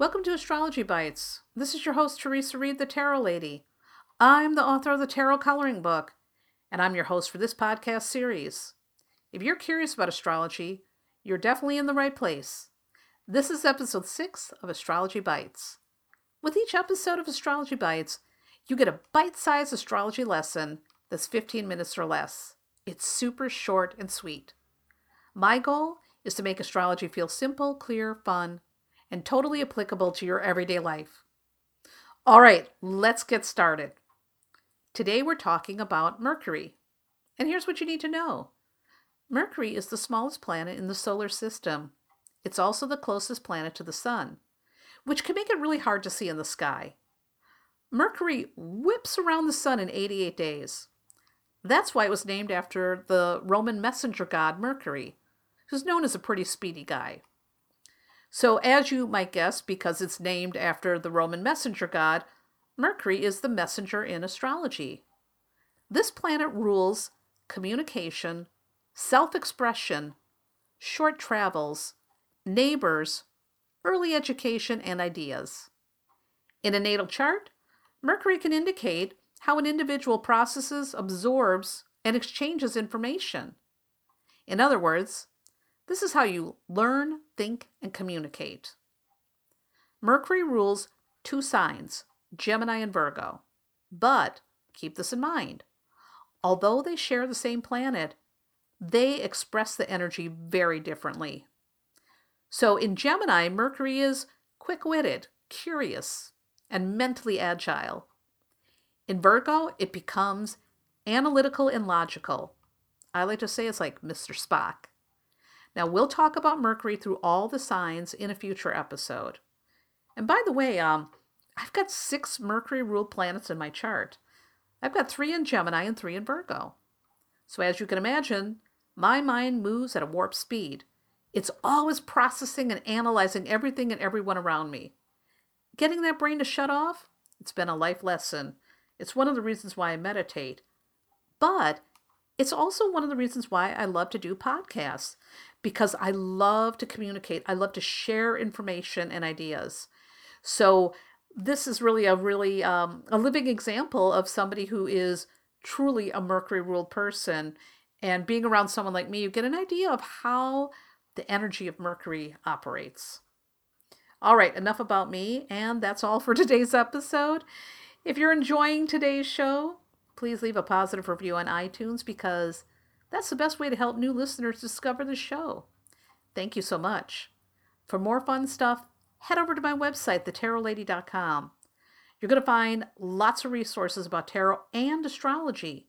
Welcome to Astrology Bites. This is your host, Theresa Reed, the Tarot Lady. I'm the author of the Tarot Coloring Book, and I'm your host for this podcast series. If you're curious about astrology, you're definitely in the right place. This is episode 6 of Astrology Bites. With each episode of Astrology Bites, you get a bite sized astrology lesson that's 15 minutes or less. It's super short and sweet. My goal is to make astrology feel simple, clear, fun, and totally applicable to your everyday life. All right, let's get started. Today we're talking about Mercury. And here's what you need to know Mercury is the smallest planet in the solar system. It's also the closest planet to the Sun, which can make it really hard to see in the sky. Mercury whips around the Sun in 88 days. That's why it was named after the Roman messenger god Mercury, who's known as a pretty speedy guy. So, as you might guess, because it's named after the Roman messenger god, Mercury is the messenger in astrology. This planet rules communication, self expression, short travels, neighbors, early education, and ideas. In a natal chart, Mercury can indicate how an individual processes, absorbs, and exchanges information. In other words, this is how you learn, think, and communicate. Mercury rules two signs, Gemini and Virgo. But keep this in mind although they share the same planet, they express the energy very differently. So in Gemini, Mercury is quick witted, curious, and mentally agile. In Virgo, it becomes analytical and logical. I like to say it's like Mr. Spock. Now, we'll talk about Mercury through all the signs in a future episode. And by the way, um, I've got six Mercury ruled planets in my chart. I've got three in Gemini and three in Virgo. So, as you can imagine, my mind moves at a warp speed. It's always processing and analyzing everything and everyone around me. Getting that brain to shut off, it's been a life lesson. It's one of the reasons why I meditate. But it's also one of the reasons why I love to do podcasts because I love to communicate. I love to share information and ideas. So this is really a really um, a living example of somebody who is truly a Mercury ruled person. And being around someone like me, you get an idea of how the energy of Mercury operates. All right, enough about me, and that's all for today's episode. If you're enjoying today's show, please leave a positive review on iTunes because that's the best way to help new listeners discover the show. Thank you so much. For more fun stuff, head over to my website, thetarotlady.com. You're going to find lots of resources about tarot and astrology,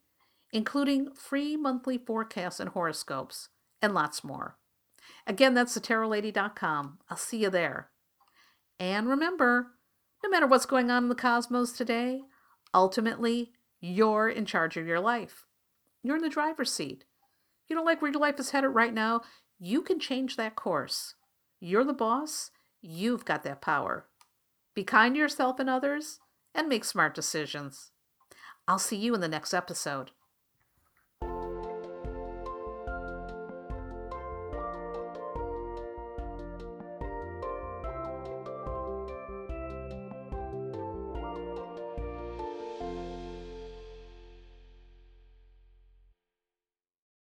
including free monthly forecasts and horoscopes, and lots more. Again, that's thetarotlady.com. I'll see you there. And remember, no matter what's going on in the cosmos today, ultimately, you're in charge of your life. You're in the driver's seat. You don't like where your life is headed right now, you can change that course. You're the boss. You've got that power. Be kind to yourself and others and make smart decisions. I'll see you in the next episode.